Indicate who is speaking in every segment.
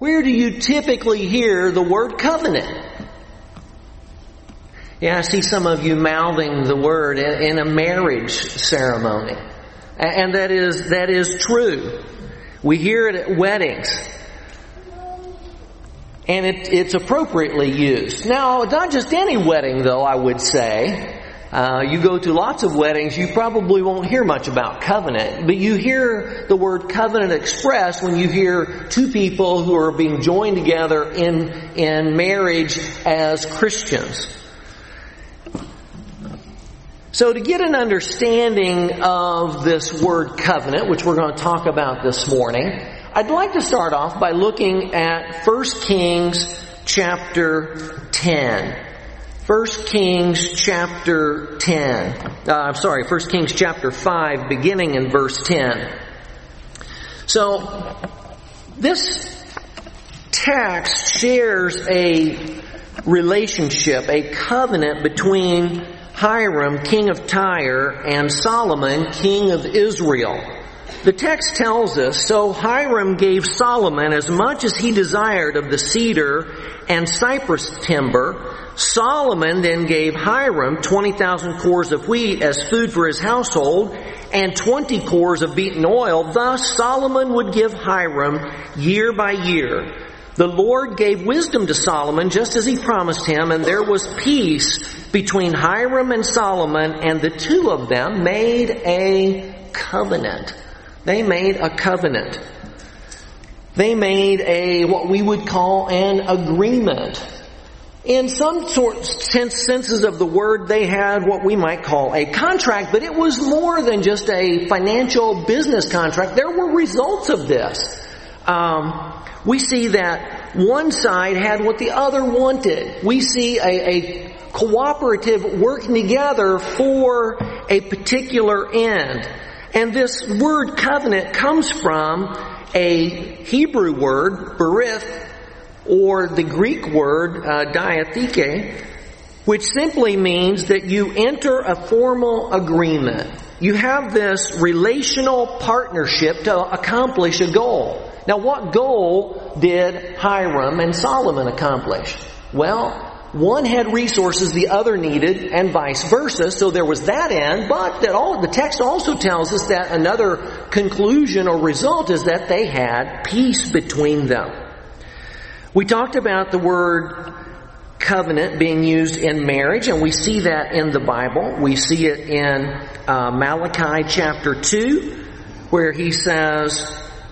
Speaker 1: Where do you typically hear the word covenant? Yeah, I see some of you mouthing the word in a marriage ceremony. And that is, that is true. We hear it at weddings. And it, it's appropriately used. Now, not just any wedding though, I would say. Uh, you go to lots of weddings, you probably won't hear much about covenant, but you hear the word covenant expressed when you hear two people who are being joined together in, in marriage as Christians. So to get an understanding of this word covenant, which we're going to talk about this morning, I'd like to start off by looking at 1 Kings chapter 10. 1 Kings chapter 10. Uh, I'm sorry, 1 Kings chapter 5, beginning in verse 10. So, this text shares a relationship, a covenant between Hiram, king of Tyre, and Solomon, king of Israel. The text tells us, so Hiram gave Solomon as much as he desired of the cedar and cypress timber. Solomon then gave Hiram 20,000 kors of wheat as food for his household and 20 kors of beaten oil. Thus Solomon would give Hiram year by year. The Lord gave wisdom to Solomon just as he promised him and there was peace between Hiram and Solomon and the two of them made a covenant. They made a covenant. They made a, what we would call an agreement. In some sort, sense, senses of the word, they had what we might call a contract, but it was more than just a financial business contract. There were results of this. Um, we see that one side had what the other wanted. We see a, a cooperative working together for a particular end. And this word covenant comes from a Hebrew word, berith, or the Greek word, uh, diatheke, which simply means that you enter a formal agreement. You have this relational partnership to accomplish a goal. Now what goal did Hiram and Solomon accomplish? Well, one had resources the other needed and vice versa. So there was that end, but that all, the text also tells us that another conclusion or result is that they had peace between them. We talked about the word covenant being used in marriage, and we see that in the Bible. We see it in uh, Malachi chapter 2, where he says,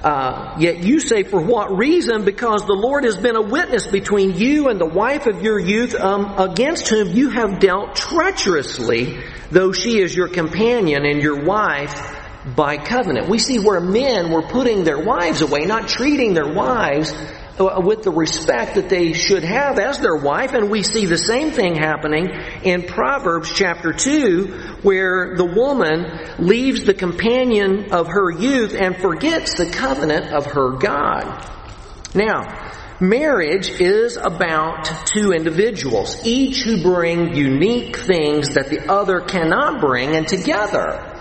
Speaker 1: uh, yet you say, for what reason? Because the Lord has been a witness between you and the wife of your youth, um, against whom you have dealt treacherously, though she is your companion and your wife by covenant. We see where men were putting their wives away, not treating their wives Uh, with the respect that they should have as their wife. And we see the same thing happening in Proverbs chapter 2, where the woman leaves the companion of her youth and forgets the covenant of her God. Now, marriage is about two individuals, each who bring unique things that the other cannot bring, and together,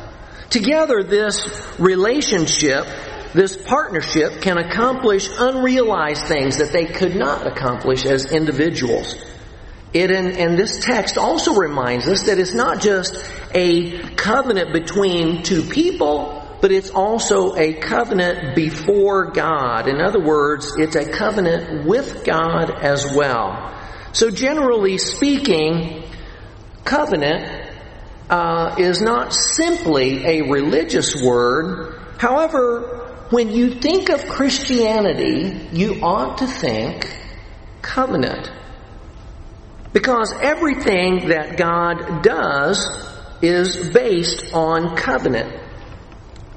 Speaker 1: together this relationship this partnership can accomplish unrealized things that they could not accomplish as individuals. It, and, and this text also reminds us that it's not just a covenant between two people, but it's also a covenant before God. In other words, it's a covenant with God as well. So generally speaking, covenant uh, is not simply a religious word. However, when you think of Christianity, you ought to think covenant. Because everything that God does is based on covenant.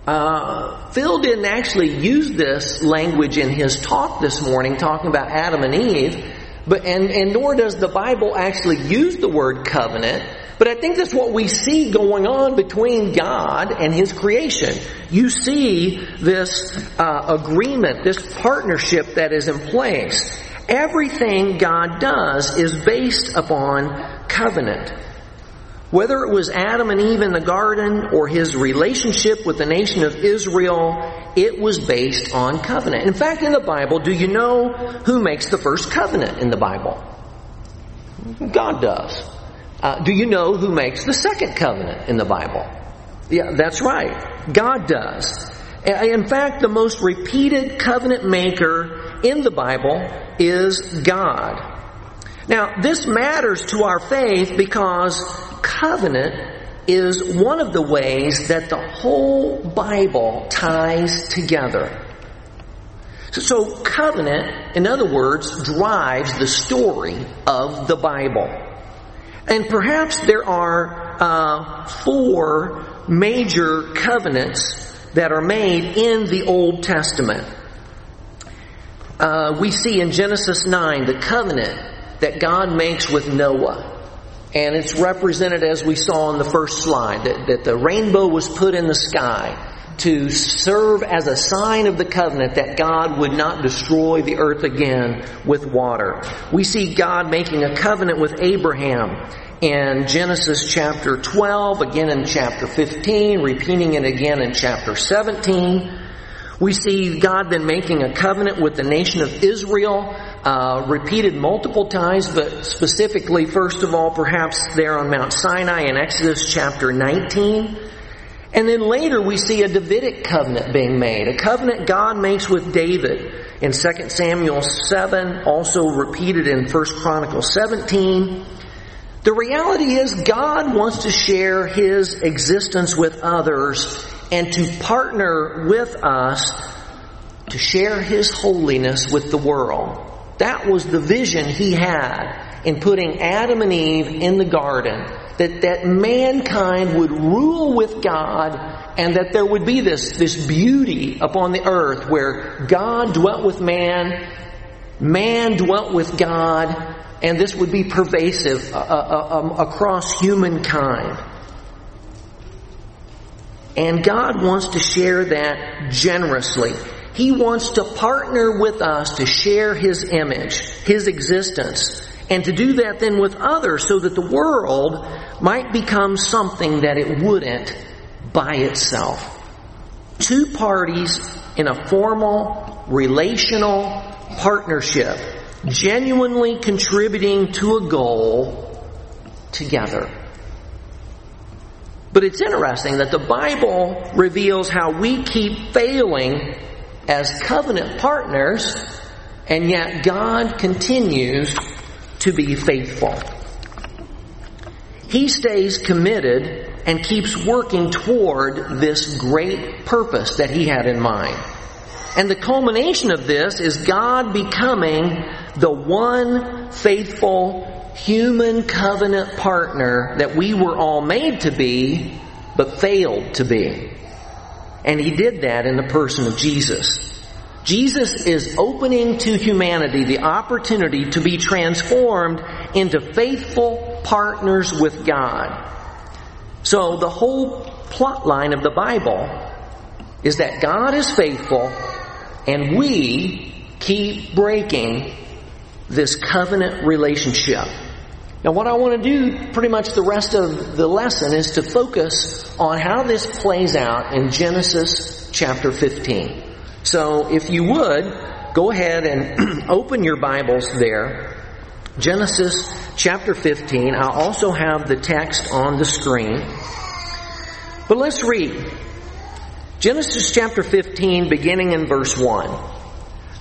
Speaker 1: Uh, Phil didn't actually use this language in his talk this morning, talking about Adam and Eve, but and, and nor does the Bible actually use the word covenant. But I think that's what we see going on between God and His creation. You see this uh, agreement, this partnership that is in place. Everything God does is based upon covenant. Whether it was Adam and Eve in the garden or his relationship with the nation of Israel, it was based on covenant. In fact, in the Bible, do you know who makes the first covenant in the Bible? God does. Uh, do you know who makes the second covenant in the Bible? Yeah, that's right. God does. In fact, the most repeated covenant maker in the Bible is God. Now, this matters to our faith because covenant is one of the ways that the whole Bible ties together. So, covenant, in other words, drives the story of the Bible. And perhaps there are uh, four major covenants that are made in the Old Testament. Uh, we see in Genesis 9 the covenant that God makes with Noah. And it's represented as we saw in the first slide, that, that the rainbow was put in the sky to serve as a sign of the covenant that God would not destroy the earth again with water. We see God making a covenant with Abraham in Genesis chapter 12, again in chapter 15, repeating it again in chapter 17. We see God then making a covenant with the nation of Israel, uh, repeated multiple times, but specifically, first of all, perhaps there on Mount Sinai in Exodus chapter 19. And then later we see a Davidic covenant being made, a covenant God makes with David in 2 Samuel 7, also repeated in 1 Chronicles 17. The reality is God wants to share His existence with others and to partner with us to share His holiness with the world. That was the vision He had in putting Adam and Eve in the garden. That, that mankind would rule with God and that there would be this, this beauty upon the earth where God dwelt with man, man dwelt with God, and this would be pervasive uh, uh, uh um, across humankind. And God wants to share that generously. He wants to partner with us to share His image, His existence, and to do that then with others so that the world might become something that it wouldn't by itself. Two parties in a formal, relational partnership, genuinely contributing to a goal together. But it's interesting that the Bible reveals how we keep failing as covenant partners, and yet God continues to be faithful. He stays committed and keeps working toward this great purpose that He had in mind. And the culmination of this is God becoming the one faithful human covenant partner that we were all made to be, but failed to be. And he did that in the person of Jesus. Jesus is opening to humanity the opportunity to be transformed into faithful partners with God. So the whole plot line of the Bible is that God is faithful and we keep breaking this covenant relationship. Now, what I want to do pretty much the rest of the lesson is to focus on how this plays out in Genesis chapter 15. So, if you would, go ahead and open your Bibles there. Genesis chapter 15. I'll also have the text on the screen. But let's read. Genesis chapter 15, beginning in verse 1.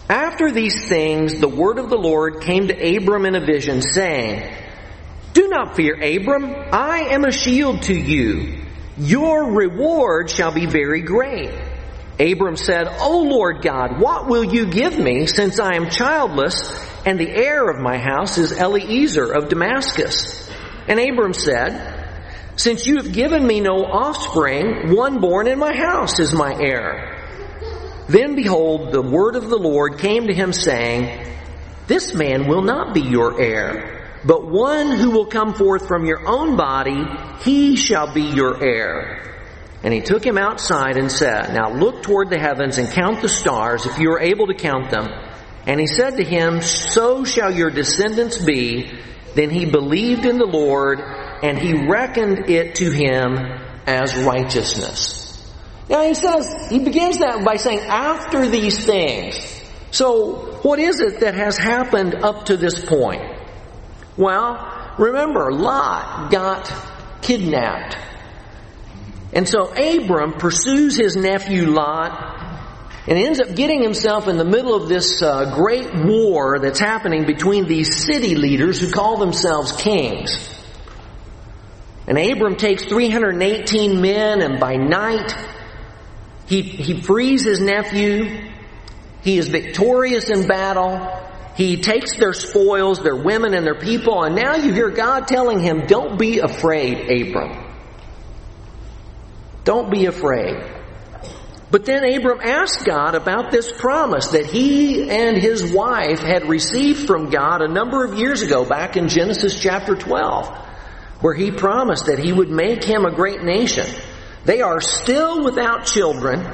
Speaker 1: After these things, the word of the Lord came to Abram in a vision, saying, Do not fear, Abram. I am a shield to you. Your reward shall be very great. Abram said, O Lord God, what will you give me since I am childless and the heir of my house is Eliezer of Damascus? And Abram said, Since you have given me no offspring, one born in my house is my heir. Then behold, the word of the Lord came to him saying, This man will not be your heir, but one who will come forth from your own body, he shall be your heir. And he took him outside and said, Now look toward the heavens and count the stars, if you are able to count them. And he said to him, So shall your descendants be. Then he believed in the Lord, and he reckoned it to him as righteousness. Now he says, he begins that by saying, after these things. So, what is it that has happened up to this point? Well, remember, Lot got kidnapped. And so Abram pursues his nephew Lot and ends up getting himself in the middle of this uh, great war that's happening between these city leaders who call themselves kings. And Abram takes 318 men, and by night, he, he frees his nephew. He is victorious in battle. He takes their spoils, their women and their people, and now you hear God telling him, Don't be afraid, Abram. Don't be afraid. But then Abram asked God about this promise that he and his wife had received from God a number of years ago, back in Genesis chapter 12, where he promised that he would make him a great nation. They are still without children,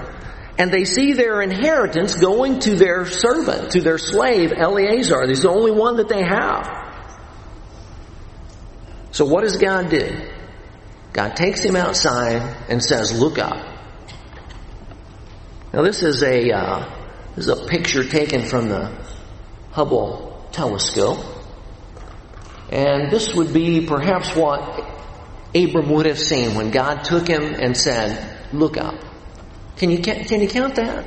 Speaker 1: and they see their inheritance going to their servant, to their slave, Eliezer. He's the only one that they have. So what does God do? God takes him outside and says, look up. Now this is a, uh, this is a picture taken from the Hubble telescope. And this would be perhaps what Abram would have seen when God took him and said, look up. Can you, can you count that?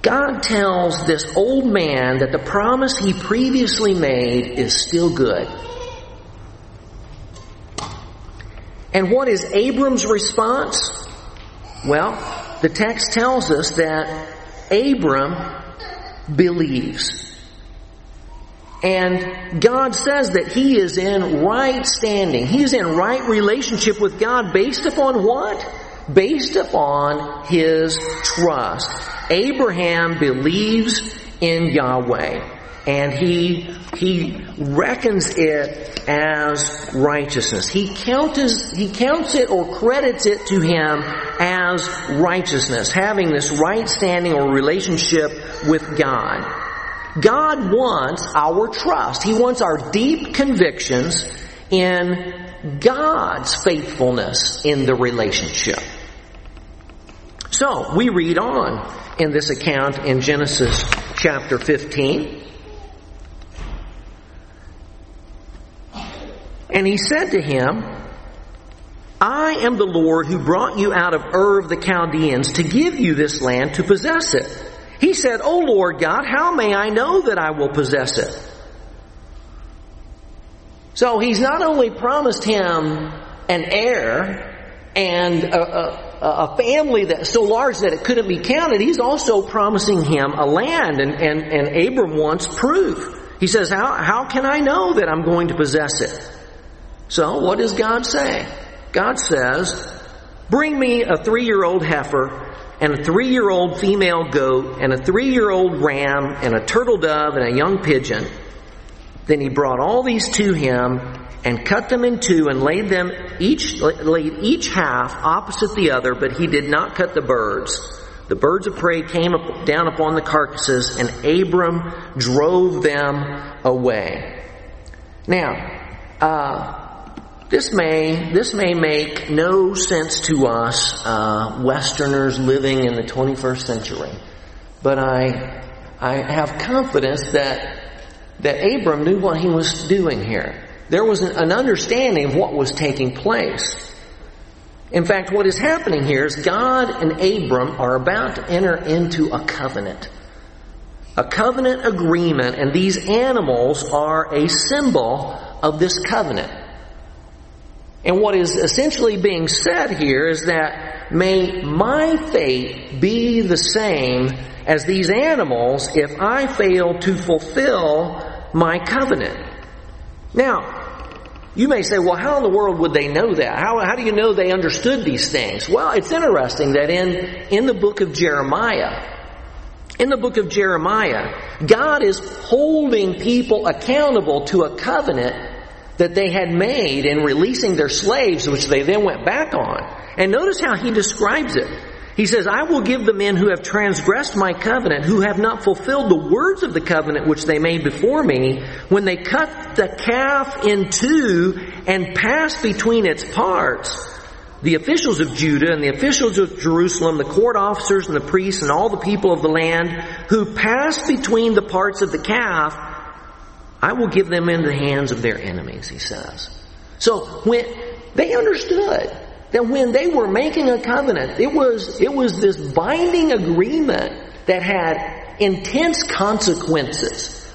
Speaker 1: God tells this old man that the promise he previously made is still good. And what is Abram's response? Well, the text tells us that Abram believes. And God says that he is in right standing. He is in right relationship with God based upon what? Based upon his trust. Abraham believes in Yahweh and he he reckons it as righteousness. He counts he counts it or credits it to him as righteousness, having this right standing or relationship with God. God wants our trust. He wants our deep convictions in God's faithfulness in the relationship. So, we read on in this account in Genesis chapter 15. And he said to him, I am the Lord who brought you out of Ur of the Chaldeans to give you this land to possess it. He said, O Lord God, how may I know that I will possess it? So he's not only promised him an heir and a, a, a, family that's so large that it couldn't be counted, he's also promising him a land, and, and, and Abram wants proof. He says, how, how can I know that I'm going to possess it? So what does God say? God says, Bring me a three year old heifer and a three year old female goat and a three year old ram and a turtle dove and a young pigeon. Then he brought all these to him and cut them in two and laid them each, laid each half opposite the other, but he did not cut the birds. The birds of prey came up, down upon the carcasses and Abram drove them away. Now, uh, this may, this may make no sense to us, uh, Westerners living in the 21st century. But I, I have confidence that, that Abram knew what he was doing here. There was an understanding of what was taking place. In fact, what is happening here is God and Abram are about to enter into a covenant. A covenant agreement, and these animals are a symbol of this covenant. And what is essentially being said here is that may my fate be the same as these animals if I fail to fulfill my covenant. Now, you may say, well, how in the world would they know that? How, how do you know they understood these things? Well, it's interesting that in, in the book of Jeremiah, in the book of Jeremiah, God is holding people accountable to a covenant that they had made in releasing their slaves, which they then went back on. And notice how he describes it. He says, I will give the men who have transgressed my covenant, who have not fulfilled the words of the covenant which they made before me, when they cut the calf in two and pass between its parts, the officials of Judah and the officials of Jerusalem, the court officers and the priests and all the people of the land who pass between the parts of the calf, I will give them into the hands of their enemies, he says. So when they understood that when they were making a covenant, it was, it was this binding agreement that had intense consequences.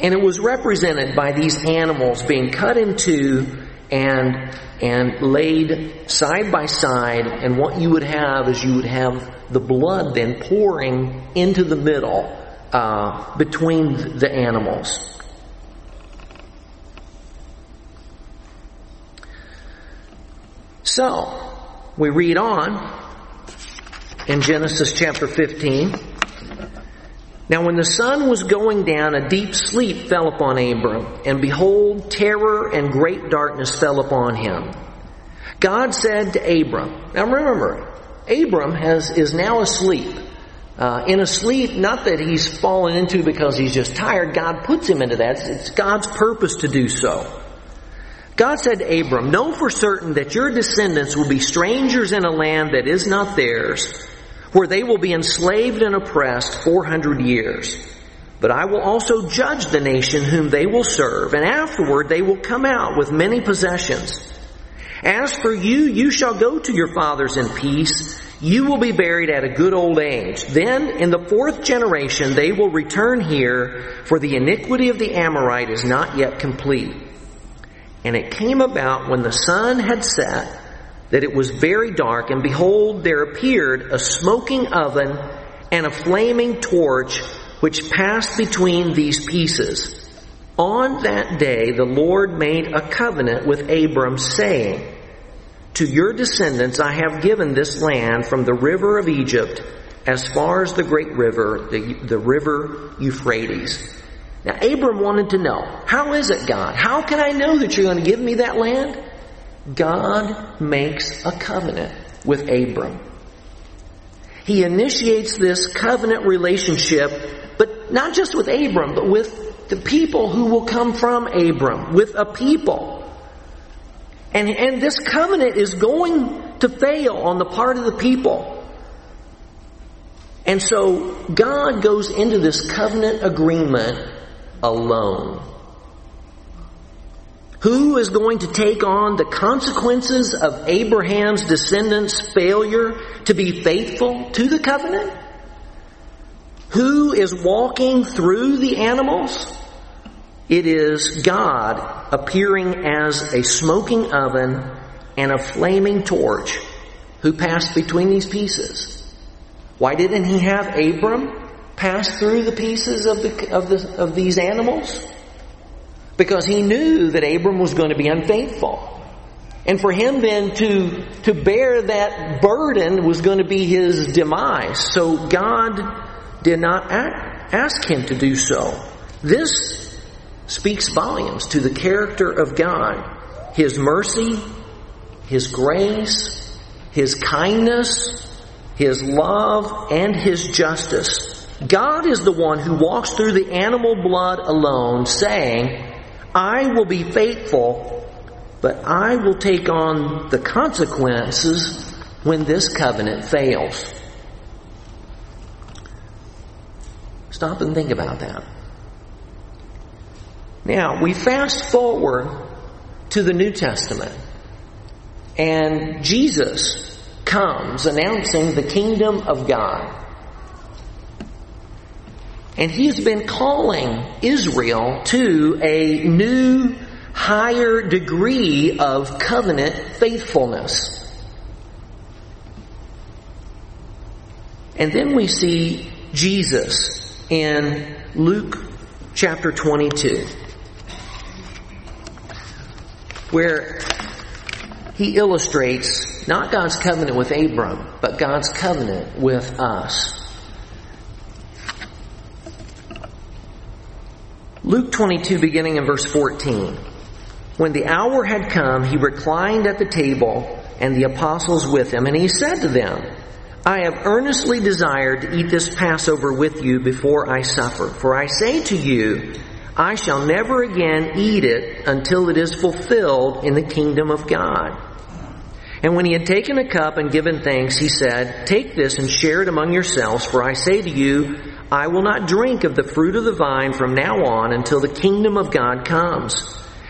Speaker 1: And it was represented by these animals being cut in two and, and laid side by side. And what you would have is you would have the blood then pouring into the middle uh, between the animals. So, we read on in Genesis chapter 15. Now when the sun was going down, a deep sleep fell upon Abram, and behold, terror and great darkness fell upon him. God said to Abram, now remember, Abram has, is now asleep. Uh, in a sleep, not that he's fallen into because he's just tired. God puts him into that. It's God's purpose to do so. God said to Abram, Know for certain that your descendants will be strangers in a land that is not theirs, where they will be enslaved and oppressed 400 years. But I will also judge the nation whom they will serve, and afterward they will come out with many possessions. As for you, you shall go to your fathers in peace. You will be buried at a good old age. Then, in the fourth generation, they will return here, for the iniquity of the Amorite is not yet complete. And it came about when the sun had set that it was very dark, and behold, there appeared a smoking oven and a flaming torch which passed between these pieces. On that day, the Lord made a covenant with Abram, saying, To your descendants I have given this land from the river of Egypt as far as the great river, the, the river Euphrates now, Abram wanted to know, how is it, God? How can I know that you're going to give me that land? God makes a covenant with Abram. He initiates this covenant relationship, but not just with Abram, but with the people who will come from Abram, with a people. And, and this covenant is going to fail on the part of the people. And so God goes into this covenant agreement alone. Who is going to take on the consequences of Abraham's descendants' failure to be faithful to the covenant? Who is walking through the animals? It is God appearing as a smoking oven and a flaming torch who passed between these pieces. Why didn't he have Abram pass through the pieces of, the, of, the, of these animals? Because he knew that Abram was going to be unfaithful. And for him then to, to bear that burden was going to be his demise. So God did not ask him to do so. This speaks volumes to the character of God. His mercy, His grace, His kindness, His love, and His justice God is the one who walks through the animal blood alone, saying, I will be faithful, but I will take on the consequences when this covenant fails. Stop and think about that. Now, we fast forward to the New Testament, and Jesus comes announcing the kingdom of God. And he's been calling Israel to a new, higher degree of covenant faithfulness. And then we see Jesus in Luke chapter 22, where he illustrates not God's covenant with Abram, but God's covenant with us. Luke 22, beginning in verse 14. When the hour had come, he reclined at the table and the apostles with him, and he said to them, I have earnestly desired to eat this Passover with you before I suffer. For I say to you, I shall never again eat it until it is fulfilled in the kingdom of God. And when he had taken a cup and given thanks, he said, Take this and share it among yourselves, for I say to you, I will not drink of the fruit of the vine from now on until the kingdom of God comes.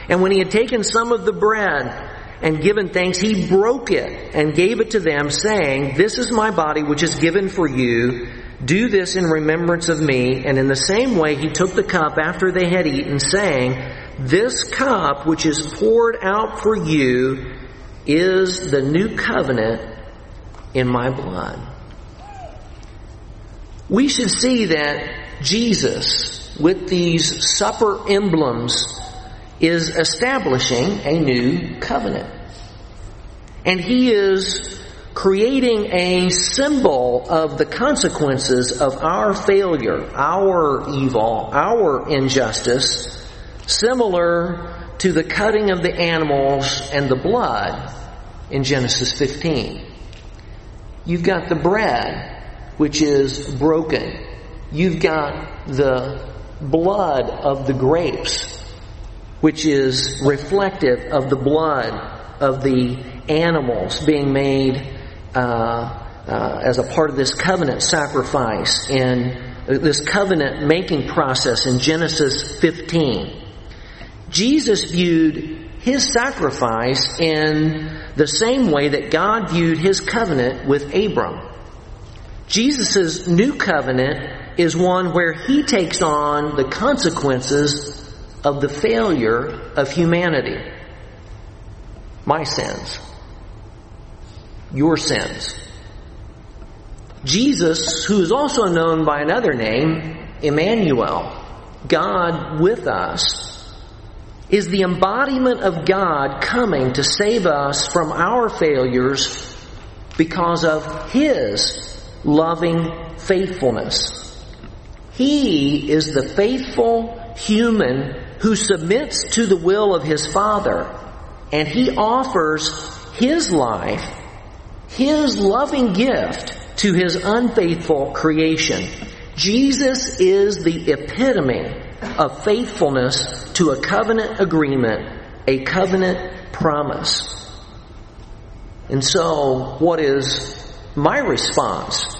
Speaker 1: And when he had taken some of the bread, and given thanks, he broke it and gave it to them, saying, This is my body which is given for you. Do this in remembrance of me. And in the same way, he took the cup after they had eaten, saying, This cup which is poured out for you is the new covenant in my blood. We should see that Jesus, with these supper emblems, is establishing a new covenant. And he is creating a symbol of the consequences of our failure, our evil, our injustice, similar to the cutting of the animals and the blood in Genesis 15. You've got the bread, which is broken. You've got the blood of the grapes, which is reflective of the blood of the animals being made uh, uh, as a part of this covenant sacrifice in this covenant making process in Genesis 15. Jesus viewed his sacrifice in the same way that God viewed his covenant with Abram. Jesus' new covenant is one where he takes on the consequences of the failure of humanity. My sins. Your sins. Jesus, who is also known by another name, Emmanuel, God with us, is the embodiment of God coming to save us from our failures because of His loving faithfulness. He is the faithful human who submits to the will of his Father, and he offers his life, his loving gift to his unfaithful creation. Jesus is the epitome of faithfulness to a covenant agreement, a covenant promise. And so, what is my response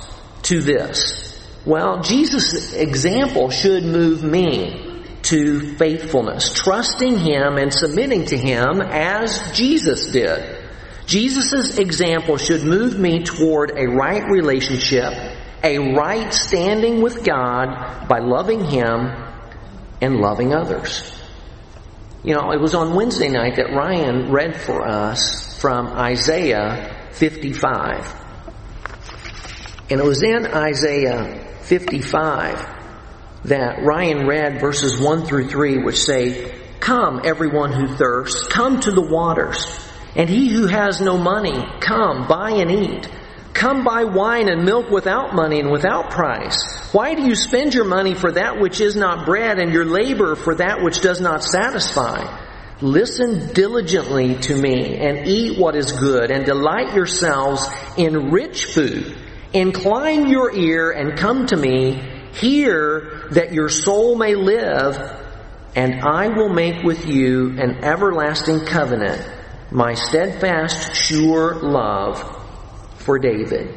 Speaker 1: to this? Well, Jesus' example should move me to faithfulness, trusting Him and submitting to Him as Jesus did. Jesus' example should move me toward a right relationship, a right standing with God by loving Him and loving others. You know, it was on Wednesday night that Ryan read for us from Isaiah 55. And it was in Isaiah 55 that Ryan read verses 1 through 3, which say, Come, everyone who thirsts, come to the waters. And he who has no money, come, buy and eat. Come buy wine and milk without money and without price. Why do you spend your money for that which is not bread and your labor for that which does not satisfy? Listen diligently to me and eat what is good and delight yourselves in rich food. Incline your ear and come to me Hear that your soul may live, and I will make with you an everlasting covenant, my steadfast, sure love for David.